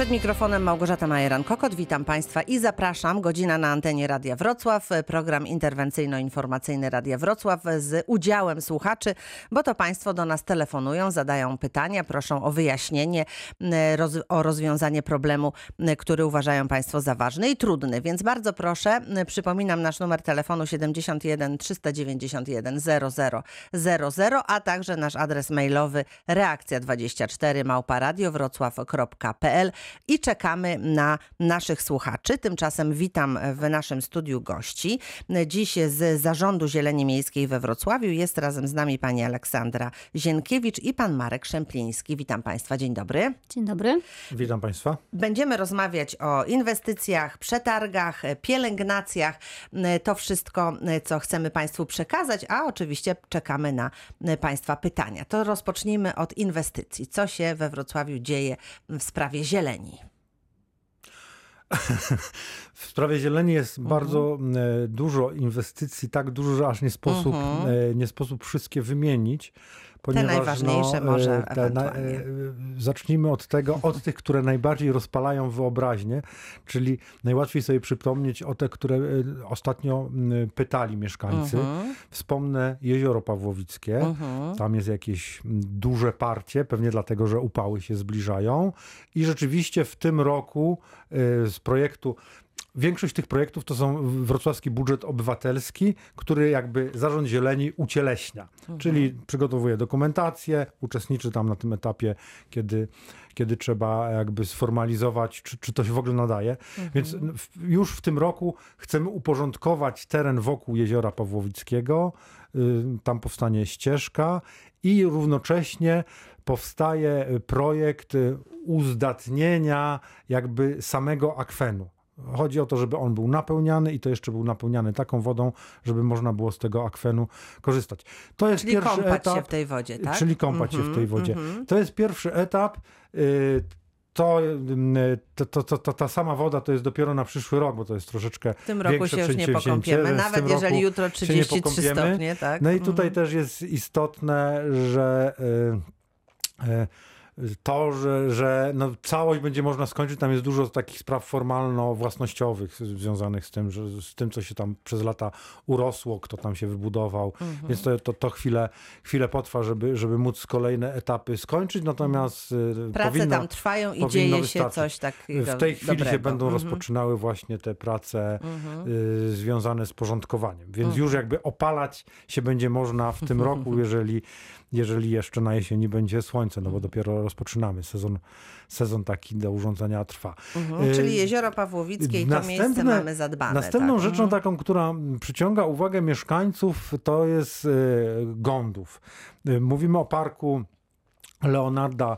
Przed mikrofonem Małgorzata Majeran-Kokot. Witam Państwa i zapraszam. Godzina na antenie Radia Wrocław. Program interwencyjno-informacyjny Radia Wrocław z udziałem słuchaczy, bo to Państwo do nas telefonują, zadają pytania, proszą o wyjaśnienie, roz, o rozwiązanie problemu, który uważają Państwo za ważny i trudny. Więc bardzo proszę, przypominam nasz numer telefonu 71 391 0000, a także nasz adres mailowy reakcja24 małparadiowrocław.pl i czekamy na naszych słuchaczy. Tymczasem witam w naszym studiu gości. Dziś z Zarządu Zieleni Miejskiej we Wrocławiu jest razem z nami pani Aleksandra Zienkiewicz i pan Marek Szempliński. Witam państwa, dzień dobry. Dzień dobry. Witam państwa. Będziemy rozmawiać o inwestycjach, przetargach, pielęgnacjach. To wszystko, co chcemy państwu przekazać, a oczywiście czekamy na państwa pytania. To rozpocznijmy od inwestycji. Co się we Wrocławiu dzieje w sprawie zieleni? W sprawie zieleni jest Mhm. bardzo e, dużo inwestycji, tak dużo, że aż nie sposób, Mhm. e, nie sposób wszystkie wymienić. Ponieważ, najważniejsze no, może e, te na- e, Zacznijmy od tego, od tych, które najbardziej rozpalają wyobraźnię, czyli najłatwiej sobie przypomnieć o te, które e, ostatnio pytali mieszkańcy. Mhm. Wspomnę Jezioro Pawłowickie. Mhm. Tam jest jakieś duże parcie, pewnie dlatego, że upały się zbliżają. I rzeczywiście w tym roku z projektu. Większość tych projektów to są wrocławski budżet obywatelski, który jakby Zarząd Zieleni ucieleśnia. Czyli przygotowuje dokumentację, uczestniczy tam na tym etapie, kiedy, kiedy trzeba jakby sformalizować, czy, czy to się w ogóle nadaje. Więc w, już w tym roku chcemy uporządkować teren wokół Jeziora Pawłowickiego. Y, Tam powstanie ścieżka i równocześnie powstaje projekt y, uzdatnienia jakby samego akwenu. Chodzi o to, żeby on był napełniany i to jeszcze był napełniany taką wodą, żeby można było z tego akwenu korzystać. To jest Czyli pierwszy kąpać etap. się w tej wodzie, tak? Czyli kąpać się w tej Mhm, wodzie. mhm. To jest pierwszy etap. Y, To, to, to, to, ta sama woda to jest dopiero na przyszły rok, bo to jest troszeczkę W tym roku się już nie pokąpiemy, nawet jeżeli jutro się nie 33 pokąpiemy. stopnie, tak? No i tutaj Mhm. też jest istotne, że y, y, to, że, że no całość będzie można skończyć, tam jest dużo takich spraw formalno-własnościowych związanych z tym, że, z tym, co się tam przez lata urosło, kto tam się wybudował, Mhm. więc to, to, to chwilę, chwilę potrwa, żeby, żeby móc kolejne etapy skończyć, natomiast y, Prace powinno, tam trwają i dzieje się wystarczyć. coś takiego w tej chwili się dobrego. będą Mhm. rozpoczynały właśnie te prace Mhm. y, związane z porządkowaniem. Więc już jakby opalać się będzie można w tym roku, jeżeli, jeżeli jeszcze na jesieni będzie słońce, no bo dopiero rozpoczynamy. Sezon, sezon taki do urządzenia trwa. Mhm. Y, Czyli Jezioro Pawłowickie i to miejsce mamy zadbane. Następną tak? rzeczą Mhm. taką, która przyciąga uwagę mieszkańców, to jest y, Gondów. Y, Mówimy o parku Leonarda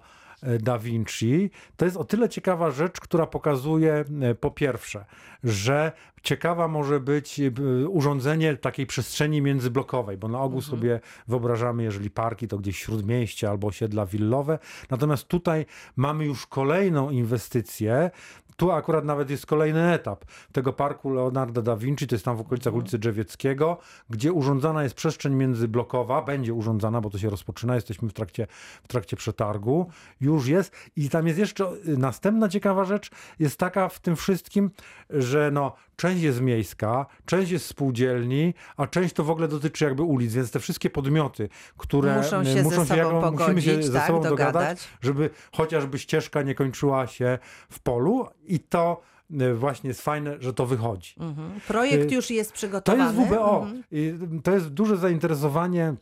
da Vinci. To jest o tyle ciekawa rzecz, która pokazuje po pierwsze, że ciekawa może być y, urządzenie takiej przestrzeni międzyblokowej, bo na ogół Mhm. sobie wyobrażamy, jeżeli parki to gdzieś śródmieście albo osiedla willowe. Natomiast tutaj mamy już kolejną inwestycję. Tu akurat nawet jest kolejny etap tego parku Leonardo da Vinci, to jest tam w okolicach ulicy Drzewieckiego, gdzie urządzana jest przestrzeń międzyblokowa, będzie urządzana, bo to się rozpoczyna, jesteśmy w trakcie, w trakcie przetargu, już jest. I tam jest jeszcze y, następna ciekawa rzecz, jest taka w tym wszystkim, że no, część jest miejska, część jest spółdzielni, a część to w ogóle dotyczy jakby ulic, więc te wszystkie podmioty, które Muszą się y, ze muszą sobą jakby, musimy się pogodzić, ze tak, sobą dogadać. dogadać, żeby chociażby ścieżka nie kończyła się w polu i to y, właśnie jest fajne, że to wychodzi. Mhm. Projekt Y, już jest To przygotowany. jest WBO. Mhm. To jest duże zainteresowanie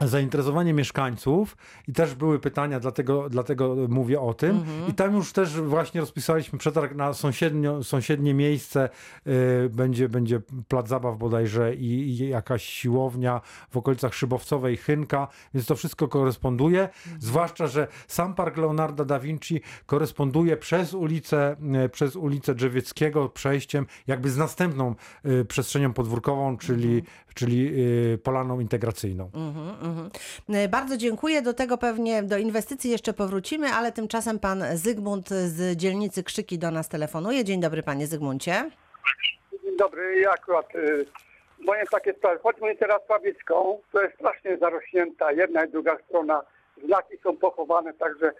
zainteresowanie mieszkańców i też były pytania, dlatego, dlatego mówię o tym. Mhm. I tam już też właśnie rozpisaliśmy przetarg na sąsiednio, sąsiednie miejsce. y, będzie, będzie plac zabaw bodajże i, i jakaś siłownia w okolicach Szybowcowej, Chynka, więc to wszystko koresponduje. Mhm. Zwłaszcza, że sam park Leonardo da Vinci koresponduje przez ulicę, y, przez ulicę Drzewieckiego przejściem jakby z następną y, przestrzenią podwórkową, czyli, czyli y, polaną integracyjną. Mhm, mhm. E, Bardzo dziękuję. Do tego pewnie, do inwestycji jeszcze powrócimy, ale tymczasem pan Zygmunt z dzielnicy Krzyki do nas telefonuje. Dzień dobry panie Zygmuncie. Dzień dobry, ja akurat y, moje takie sprawy. Chodźmy teraz Sławicką, to jest strasznie zarośnięta, jedna i druga strona, znaki są pochowane, także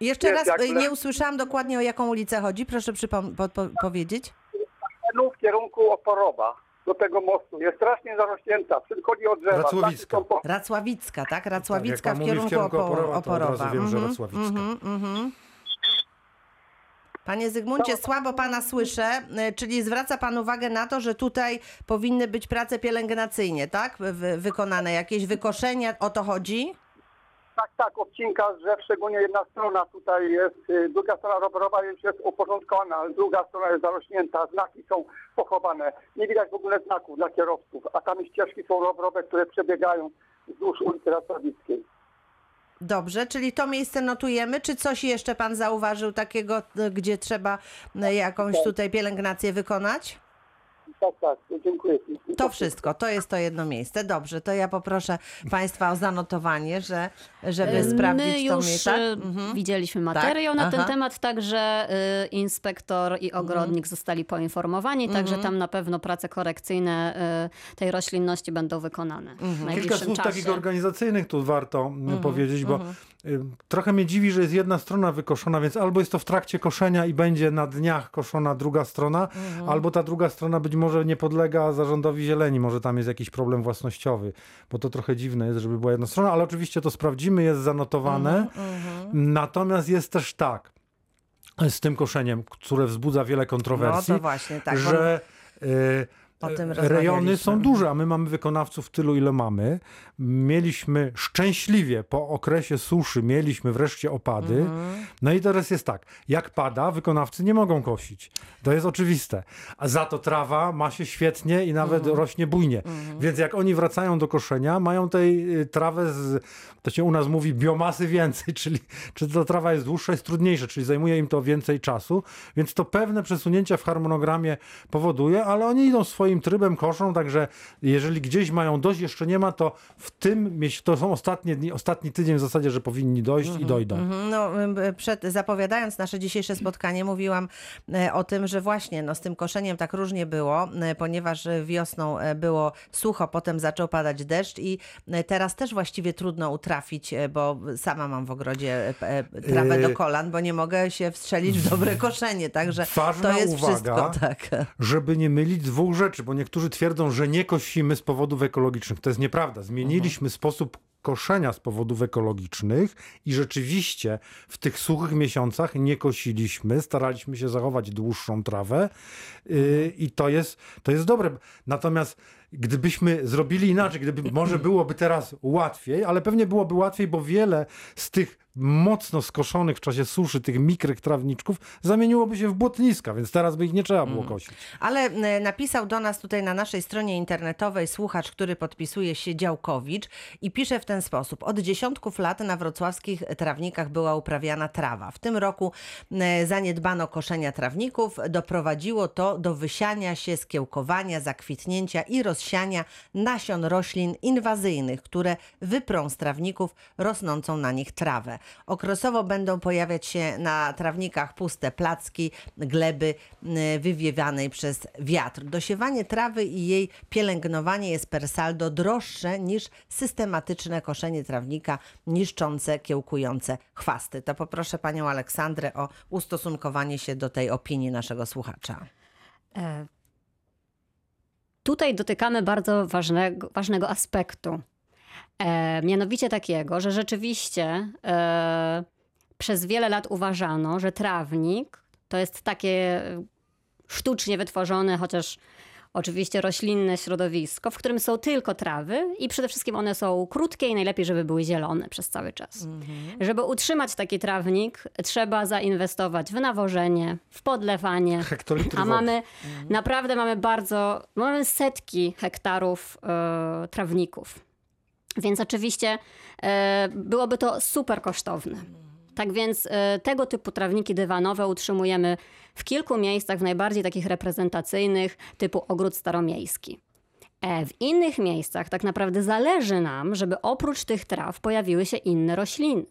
Jeszcze raz, y, nie usłyszałam dokładnie o jaką ulicę chodzi. Proszę przypom- po- po- powiedzieć. No, w kierunku Oporowa do tego mostu. Jest strasznie zarośnięta. Przychodzi od drzewa. Racławicka. Po- Racławicka, tak? Racławicka jak pan w, mówi w kierunku kierunku Opo- Oporowa, to od razu Oporowa. wiem, że Mhm, Racławicka. mhm, mhm. Panie Zygmuncie, słabo pana słyszę, y, czyli zwraca pan uwagę na to, że tutaj powinny być prace pielęgnacyjne, tak? Wy, wykonane, jakieś wykoszenia, o to chodzi? Tak, tak, odcinka z drzew, szczególnie jedna strona tutaj jest, y, druga strona rowerowa już jest uporządkowana, ale druga strona jest zarośnięta, znaki są pochowane. Nie widać w ogóle znaków dla kierowców, a tam ścieżki są rowerowe, które przebiegają wzdłuż ulicy Racławickiej. Dobrze, czyli to miejsce notujemy. Czy coś jeszcze pan zauważył takiego, y, gdzie trzeba y, jakąś tutaj pielęgnację wykonać? Tak, tak, dziękuję. To wszystko, to jest to jedno miejsce. Dobrze, to ja poproszę Państwa o zanotowanie, że, żeby sprawdzić My to już miejsce. Tak? y, widzieliśmy materiał na Aha. ten temat, także y, inspektor i ogrodnik zostali poinformowani, także tam na pewno prace korekcyjne tej roślinności będą wykonane w Kilka słów czasie. takich organizacyjnych tu warto Mhm, powiedzieć, bo y, trochę mnie dziwi, że jest jedna strona wykoszona, więc albo jest to w trakcie koszenia i będzie na dniach koszona druga strona, Mhm. albo ta druga strona być może nie podlega zarządowi zieleni, może tam jest jakiś problem własnościowy, bo to trochę dziwne jest, żeby była jedna strona, ale oczywiście to sprawdzimy, jest zanotowane. Mhm, Natomiast jest też tak, z tym koszeniem, które wzbudza wiele kontrowersji, No to właśnie, tak, bo- że y, O tym rejony rozmawialiśmy. są duże, a my mamy wykonawców tylu, ile mamy. Mieliśmy szczęśliwie po okresie suszy, mieliśmy wreszcie opady. Mhm. No i teraz jest tak, jak pada, wykonawcy nie mogą kosić. To jest oczywiste. A za to trawa ma się świetnie i nawet Mhm. rośnie bujnie. Więc jak oni wracają do koszenia, mają tej y, trawę z, to się u nas mówi, biomasy więcej, czyli czy ta trawa jest dłuższa, jest trudniejsza, czyli zajmuje im to więcej czasu, więc to pewne przesunięcia w harmonogramie powoduje, ale oni idą swoim trybem, koszą, także jeżeli gdzieś mają dość, jeszcze nie ma, to w tym, to są ostatnie dni, ostatni tydzień w zasadzie, że powinni dojść i dojdą. Mhm, No, y, przed, zapowiadając nasze dzisiejsze spotkanie, mówiłam e, o tym, że właśnie no, z tym koszeniem tak różnie było, e, ponieważ e, wiosną e, było sucho, potem zaczął padać deszcz i e, teraz też właściwie trudno utrafić, e, bo sama mam w ogrodzie e, e, trawę do kolan, bo nie mogę się wstrzelić w dobre koszenie, także Ważna to jest uwaga. wszystko. Tak. żeby nie mylić dwóch rzeczy, bo niektórzy twierdzą, że nie kosimy z powodów ekologicznych. To jest nieprawda. Zmieniliśmy sposób koszenia z powodów ekologicznych i rzeczywiście w tych suchych miesiącach nie kosiliśmy, staraliśmy się zachować dłuższą trawę yy, i to jest, to jest dobre. Natomiast gdybyśmy zrobili inaczej, gdyby może byłoby teraz łatwiej, ale pewnie byłoby łatwiej, bo wiele z tych mocno skoszonych w czasie suszy, tych mikrych trawniczków zamieniłoby się w błotniska, więc teraz by ich nie trzeba było kosić. Ale e, napisał do nas tutaj na naszej stronie internetowej słuchacz, który podpisuje się Działkowicz i pisze w ten sposób. Od dziesiątków lat na wrocławskich trawnikach była uprawiana trawa. W tym roku e, zaniedbano koszenia trawników. Doprowadziło to do wysiania się, skiełkowania, zakwitnięcia i rozsiania nasion roślin inwazyjnych, które wyprą z trawników rosnącą na nich trawę. Okresowo będą pojawiać się na trawnikach puste placki, gleby y, wywiewanej przez wiatr. Dosiewanie trawy i jej pielęgnowanie jest per saldo droższe niż systematyczne koszenie trawnika niszczące, kiełkujące chwasty. To poproszę panią Aleksandrę o ustosunkowanie się do tej opinii naszego słuchacza. E, Tutaj dotykamy bardzo ważnego, ważnego aspektu. E, mianowicie takiego, że rzeczywiście e, przez wiele lat uważano, że trawnik to jest takie sztucznie wytworzone, chociaż oczywiście roślinne środowisko, w którym są tylko trawy i przede wszystkim one są krótkie i najlepiej, żeby były zielone przez cały czas. Żeby utrzymać taki trawnik, trzeba zainwestować w nawożenie, w podlewanie, Hektolitry a mamy, naprawdę mamy bardzo, mamy setki hektarów e, trawników. Więc oczywiście e, byłoby to super kosztowne. Tak więc e, tego typu trawniki dywanowe utrzymujemy w kilku miejscach, w najbardziej takich reprezentacyjnych, typu ogród staromiejski. E, W innych miejscach tak naprawdę zależy nam, żeby oprócz tych traw pojawiły się inne rośliny.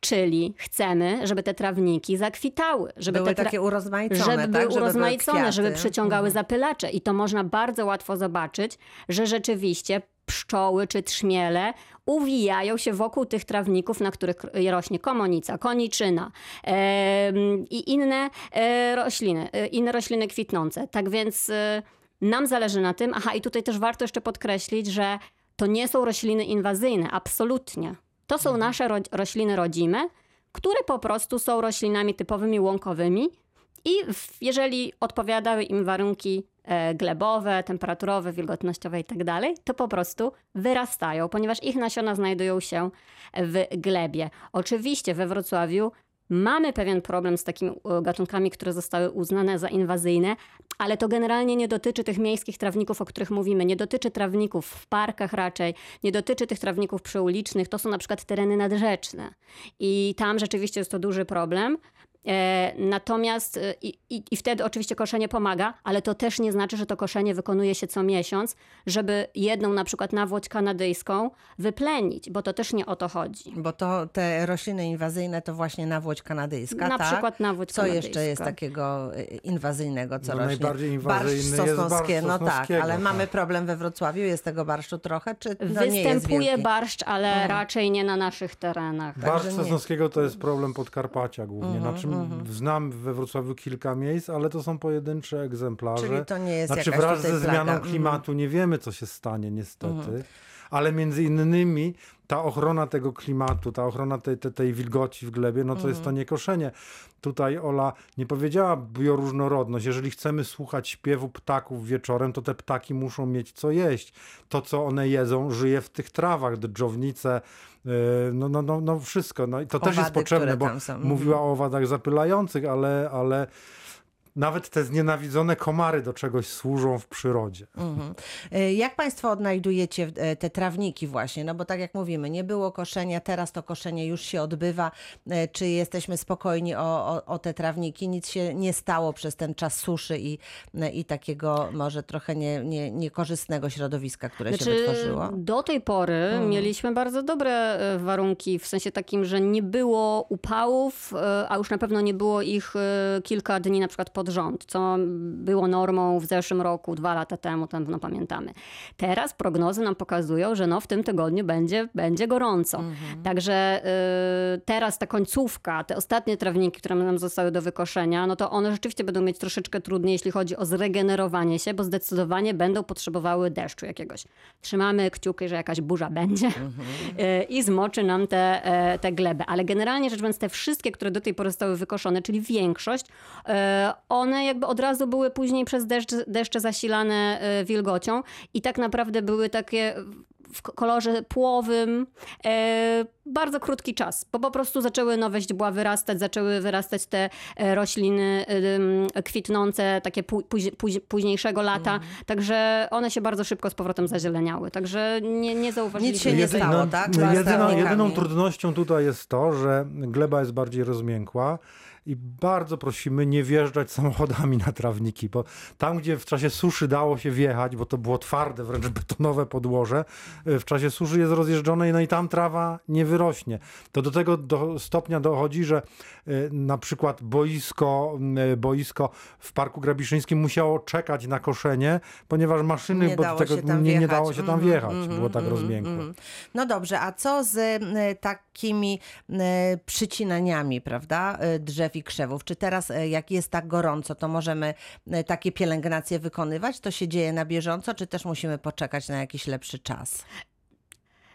Czyli chcemy, żeby te trawniki zakwitały, żeby Były te takie urozmaicone, żeby tak? były Żeby były urozmaicone, żeby kwiaty. przyciągały Mhm. zapylacze. I to można bardzo łatwo zobaczyć, że rzeczywiście pszczoły czy trzmiele uwijają się wokół tych trawników, na których rośnie komonica, koniczyna i inne e, rośliny, e, inne rośliny kwitnące. Tak więc e, nam zależy na tym, aha i tutaj też warto jeszcze podkreślić, że to nie są rośliny inwazyjne, absolutnie. To są nasze ro rośliny rodzime, które po prostu są roślinami typowymi łąkowymi i jeżeli odpowiadały im warunki e, glebowe, temperaturowe, wilgotnościowe i tak to po prostu wyrastają, ponieważ ich nasiona znajdują się w glebie. Oczywiście we Wrocławiu mamy pewien problem z takimi e, gatunkami, które zostały uznane za inwazyjne, ale to generalnie nie dotyczy tych miejskich trawników, o których mówimy. Nie dotyczy trawników w parkach raczej, nie dotyczy tych trawników przyulicznych. To są na przykład tereny nadrzeczne. I tam rzeczywiście jest to duży problem. E, natomiast e, i, i, i wtedy oczywiście koszenie pomaga, ale to też nie znaczy, że to koszenie wykonuje się co miesiąc, żeby jedną na przykład nawłoć kanadyjską wyplenić, bo to też nie o to chodzi. Bo to te rośliny inwazyjne to właśnie nawłoć kanadyjska, Na tak? przykład nawłoć Co jeszcze jest kanadyjska. takiego y, inwazyjnego, co No, rośnie? najbardziej inwazyjny barszcz jest barszcz sosnowskie, no tak, ale tak. mamy problem we Wrocławiu, jest tego barszczu trochę, czy no nie jest Występuje wielki? barszcz, ale Mhm. raczej nie na naszych terenach. Barszcz. Sosnowskiego to jest problem Podkarpacia głównie. Mhm, Znaczy, znam we Wrocławiu kilka miejsc, ale to są pojedyncze egzemplarze. Czyli to nie jest Znaczy wraz ze zmianą plaga. Mhm. klimatu nie wiemy, co się stanie niestety. Ale między innymi ta ochrona tego klimatu, ta ochrona tej, tej, tej wilgoci w glebie, no to jest to Mhm. niekoszenie. Tutaj Ola nie powiedziała bioróżnorodność. Jeżeli chcemy słuchać śpiewu ptaków wieczorem, to te ptaki muszą mieć co jeść. To, co one jedzą, żyje w tych trawach, dżdżownice, yy, no, no, no, no wszystko. No i to też jest Owady, potrzebne, bo są. Mhm. mówiła o owadach zapylających, ale, ale nawet te znienawidzone komary do czegoś służą w przyrodzie. Mhm. Y, Jak Państwo odnajdujecie e, te trawniki właśnie? No bo tak jak mówimy, nie było koszenia, teraz to koszenie już się odbywa. E, Czy jesteśmy spokojni o, o, o te trawniki? Nic się nie stało przez ten czas suszy i, e, i takiego może trochę nie, nie, niekorzystnego środowiska, które się wytworzyło? Znaczy, Do tej pory Mhm. mieliśmy bardzo dobre e, warunki, w sensie takim, że nie było upałów, e, a już na pewno nie było ich e, kilka dni na przykład pod rząd, co było normą w zeszłym roku, dwa lata temu, tam no pamiętamy. Teraz prognozy nam pokazują, że no w tym tygodniu będzie, będzie gorąco. Mhm. Także e, teraz ta końcówka, te ostatnie trawniki, które nam zostały do wykoszenia, no to one rzeczywiście będą mieć troszeczkę trudniej, jeśli chodzi o zregenerowanie się, bo zdecydowanie będą potrzebowały deszczu jakiegoś. Trzymamy kciuki, że jakaś burza będzie e, i zmoczy nam te, e, te gleby. Ale generalnie rzecz biorąc, te wszystkie, które do tej pory zostały wykoszone, czyli większość, e, one jakby od razu były później przez deszcz, deszcze zasilane e, wilgocią i tak naprawdę były takie w kolorze płowym e, bardzo krótki czas, bo po prostu zaczęły nowe źdźbła wyrastać, zaczęły wyrastać te e, rośliny e, kwitnące takie pó, póź, póź, późniejszego lata, także one się bardzo szybko z powrotem zazieleniały, także nie, nie zauważyliśmy. Nic się nie stało, tak? jedyną trudnością tutaj jest to, że gleba jest bardziej rozmiękła i bardzo prosimy nie wjeżdżać samochodami na trawniki, bo tam, gdzie w czasie suszy dało się wjechać, bo to było twarde, wręcz betonowe podłoże, y, w czasie suszy jest rozjeżdżone i no i tam trawa nie wyrośnie. To do tego do stopnia dochodzi, że y, na przykład boisko, y, boisko w Parku Grabiszyńskim musiało czekać na koszenie, ponieważ maszyny Nie bo dało tego się tam nie, nie wjechać. dało się tam Mhm, wjechać, mhm, było tak mhm, rozmiękłe. mhm. No dobrze, a co z takimi przycinaniami, prawda, e, i krzewów? Czy teraz, e, jak jest tak gorąco, to możemy e, takie pielęgnacje wykonywać? To się dzieje na bieżąco, czy też musimy poczekać na jakiś lepszy czas?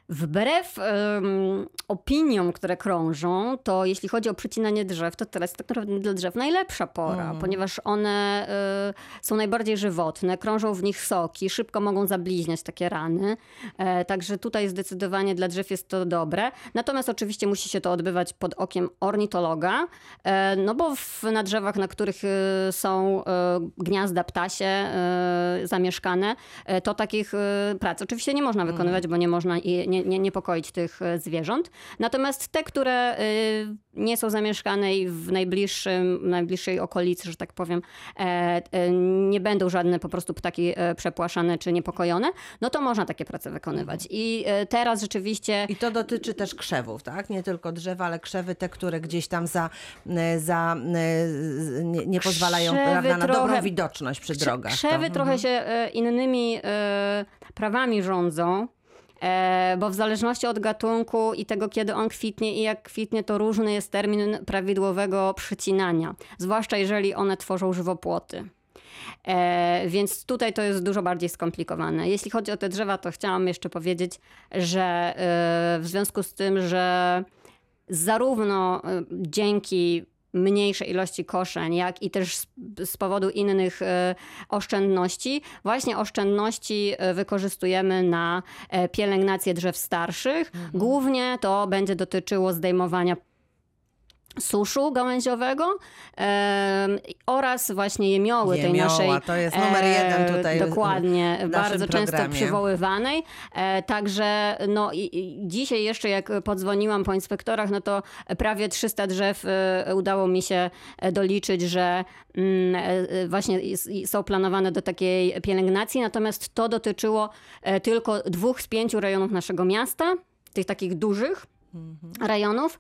Wbrew em, opiniom, które krążą, to jeśli chodzi o przycinanie drzew, to teraz tak naprawdę dla drzew najlepsza pora, ponieważ one y, są najbardziej żywotne, krążą w nich soki, szybko mogą zabliźniać takie rany. E, także tutaj zdecydowanie dla drzew jest to dobre. Natomiast oczywiście musi się to odbywać pod okiem ornitologa, e, no bo w, na drzewach, na których y, są y, gniazda ptasie zamieszkane, to takich prac oczywiście nie można wykonywać, bo nie można i nie, nie niepokoić tych e, zwierząt. Natomiast te, które y, nie są zamieszkane i w najbliższym, najbliższej okolicy, że tak powiem, e, e, nie będą żadne po prostu ptaki e, przepłaszane czy niepokojone, no to można takie prace wykonywać. I e, teraz rzeczywiście I to dotyczy też krzewów, tak? Nie tylko drzewa, ale krzewy te, które gdzieś tam za, e, za e, nie, nie pozwalają prawda, na dobrą trochę- widoczność przy drogach. Krzewy to, trochę się e, innymi e, prawami rządzą. E, bo w zależności od gatunku i tego, kiedy on kwitnie i jak kwitnie, to różny jest termin prawidłowego przycinania. Zwłaszcza jeżeli one tworzą żywopłoty. E, więc tutaj to jest dużo bardziej skomplikowane. Jeśli chodzi o te drzewa, to chciałam jeszcze powiedzieć, że e, w związku z tym, że zarówno e, dzięki mniejszej ilości koszeń, jak i też z, powodu innych e, oszczędności. Właśnie oszczędności e, wykorzystujemy na e, pielęgnację drzew starszych. Głównie to będzie dotyczyło zdejmowania suszu gałęziowego em, oraz właśnie jemioły, tej Jemioła, naszej to jest numer jeden tutaj dokładnie, w naszym bardzo często programie. przywoływanej. E, także no i, i dzisiaj jeszcze jak podzwoniłam po inspektorach, no to prawie 300 drzew e, udało mi się e, doliczyć, że mm, e, właśnie są planowane do takiej pielęgnacji, natomiast to dotyczyło e, tylko dwóch z pięciu rejonów naszego miasta, tych takich dużych rejonów,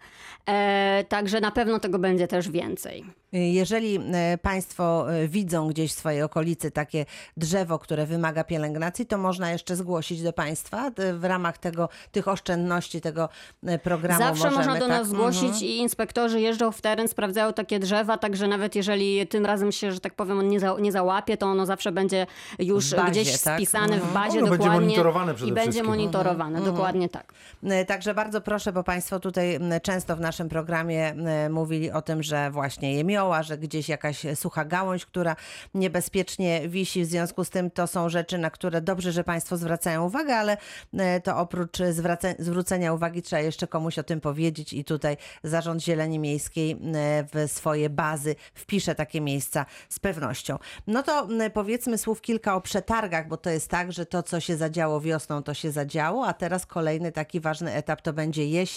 e, także na pewno tego będzie też więcej. Jeżeli e, Państwo e, widzą gdzieś w swojej okolicy takie drzewo, które wymaga pielęgnacji, to można jeszcze zgłosić do Państwa w ramach tego, tych oszczędności tego programu. Zawsze możemy, można do tak? nas zgłosić Mhm. i inspektorzy jeżdżą w teren, sprawdzają takie drzewa, także nawet jeżeli tym razem się, że tak powiem, on nie, za, nie załapie, to ono zawsze będzie już W bazie, gdzieś tak? spisane Mhm. w bazie Ono będzie dokładnie. monitorowane przede I będzie wszystkim. monitorowane, dokładnie tak. E, Także bardzo proszę, bo Państwo tutaj często w naszym programie mówili o tym, że właśnie jemioła, że gdzieś jakaś sucha gałąź, która niebezpiecznie wisi. W związku z tym to są rzeczy, na które dobrze, że Państwo zwracają uwagę, ale to oprócz zwrócenia uwagi trzeba jeszcze komuś o tym powiedzieć i tutaj Zarząd Zieleni Miejskiej w swoje bazy wpisze takie miejsca z pewnością. No to powiedzmy słów kilka o przetargach, bo to jest tak, że to, co się zadziało wiosną, to się zadziało, a teraz kolejny taki ważny etap to będzie jesień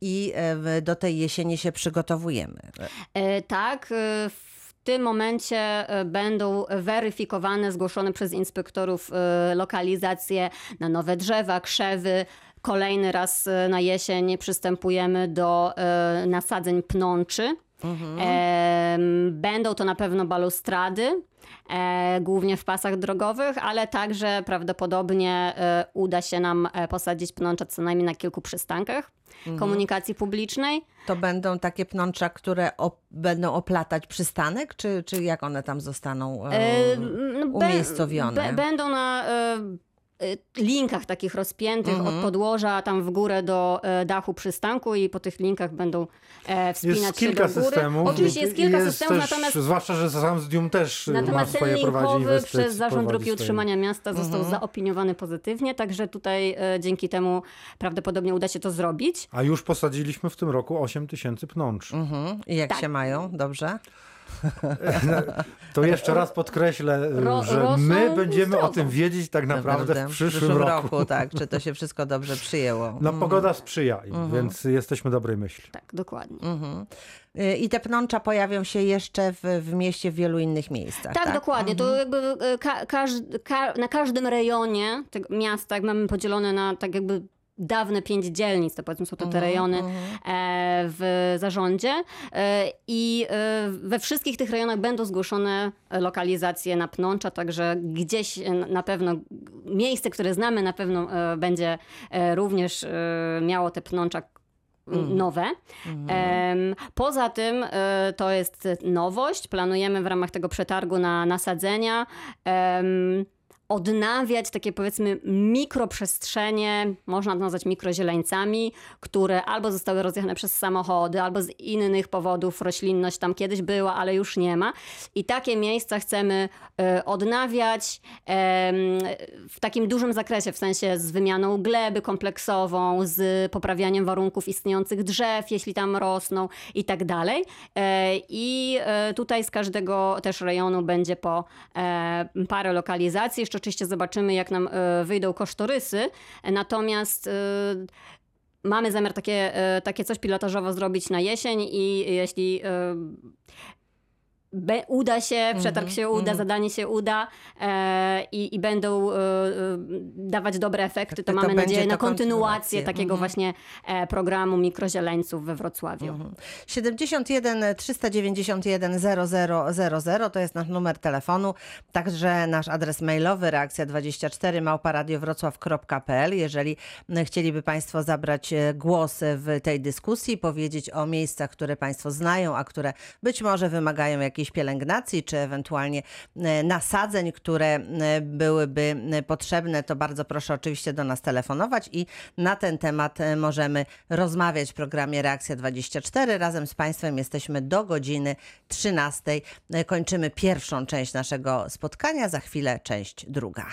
i e, do tej jesieni się przygotowujemy. E, Tak, e, w tym momencie będą weryfikowane, zgłoszone przez inspektorów lokalizacje na nowe drzewa, krzewy. Kolejny raz na jesień przystępujemy do nasadzeń pnączy. Em, Będą to na pewno balustrady, e, głównie w pasach drogowych, ale także prawdopodobnie e, uda się nam e, posadzić pnącza co najmniej na kilku przystankach komunikacji publicznej. To będą takie pnącza, które op- będą oplatać przystanek, czy, czy jak one tam zostaną e, no, umiejscowione? bę- Będą na linkach takich rozpiętych Mhm. od podłoża tam w górę do e, dachu przystanku i po tych linkach będą e, wspinać Jest się kilka do góry. systemów. Oczywiście jest kilka jest systemów, też, natomiast Zwłaszcza, że Samsdium też ma Natomiast ten swoje prowadzi linkowy przez Zarząd Dróg i. Utrzymania Miasta został Mhm. zaopiniowany pozytywnie, także tutaj e, dzięki temu prawdopodobnie uda się to zrobić. A już posadziliśmy w tym roku 8 tysięcy pnącz. Mhm. I jak Tak. się mają? Dobrze? To jeszcze raz podkreślę, Ro- że my będziemy o zdrowo. tym wiedzieć tak naprawdę w przyszłym, roku. tak, czy to się wszystko dobrze przyjęło. No pogoda sprzyja im, Mhm. więc jesteśmy dobrej myśli. Tak, dokładnie. Mhm. Y, I te pnącza pojawią się jeszcze w, w mieście w wielu innych miejscach. Tak, Tak, dokładnie. To jakby e, ka- każd- ka- na każdym rejonie tego miasta, jak mamy podzielone na tak jakby dawne pięć dzielnic, to powiedzmy są to te rejony e, w zarządzie e, i e, we wszystkich tych rejonach będą zgłoszone lokalizacje na pnącza, także gdzieś na pewno miejsce, które znamy na pewno będzie również miało te pnącza nowe. Em, Poza tym to jest nowość. Planujemy w ramach tego przetargu na nasadzenia odnawiać takie powiedzmy mikroprzestrzenie, można to nazwać mikrozieleńcami, które albo zostały rozjechane przez samochody, albo z innych powodów roślinność tam kiedyś była, ale już nie ma. I takie miejsca chcemy e, odnawiać w takim dużym zakresie, w sensie z wymianą gleby kompleksową, z poprawianiem warunków istniejących drzew, jeśli tam rosną i tak dalej. E, I e, tutaj z każdego też rejonu będzie po parę lokalizacji. Jeszcze oczywiście zobaczymy, jak nam e, wyjdą kosztorysy. Natomiast e, mamy zamiar takie, e, takie coś pilotażowo zrobić na jesień i jeśli uda się, Mhm, przetarg się uda, zadanie się uda e, i, i będą e, e, dawać dobre efekty, to to mamy nadzieję na kontynuację. takiego właśnie e, programu mikrozieleńców we Wrocławiu. Mhm. 71 391 0000 to jest nasz numer telefonu, także nasz adres mailowy reakcja24 małparadiowrocław.pl. Jeżeli chcieliby Państwo zabrać głos w tej dyskusji, powiedzieć o miejscach, które Państwo znają, a które być może wymagają jakiejś pielęgnacji, czy ewentualnie e, nasadzeń, które e, byłyby e, potrzebne, to bardzo proszę oczywiście do nas telefonować i na ten temat możemy rozmawiać w programie Reakcja 24. Razem z Państwem jesteśmy do godziny 13. E, Kończymy pierwszą część naszego spotkania, za chwilę część druga.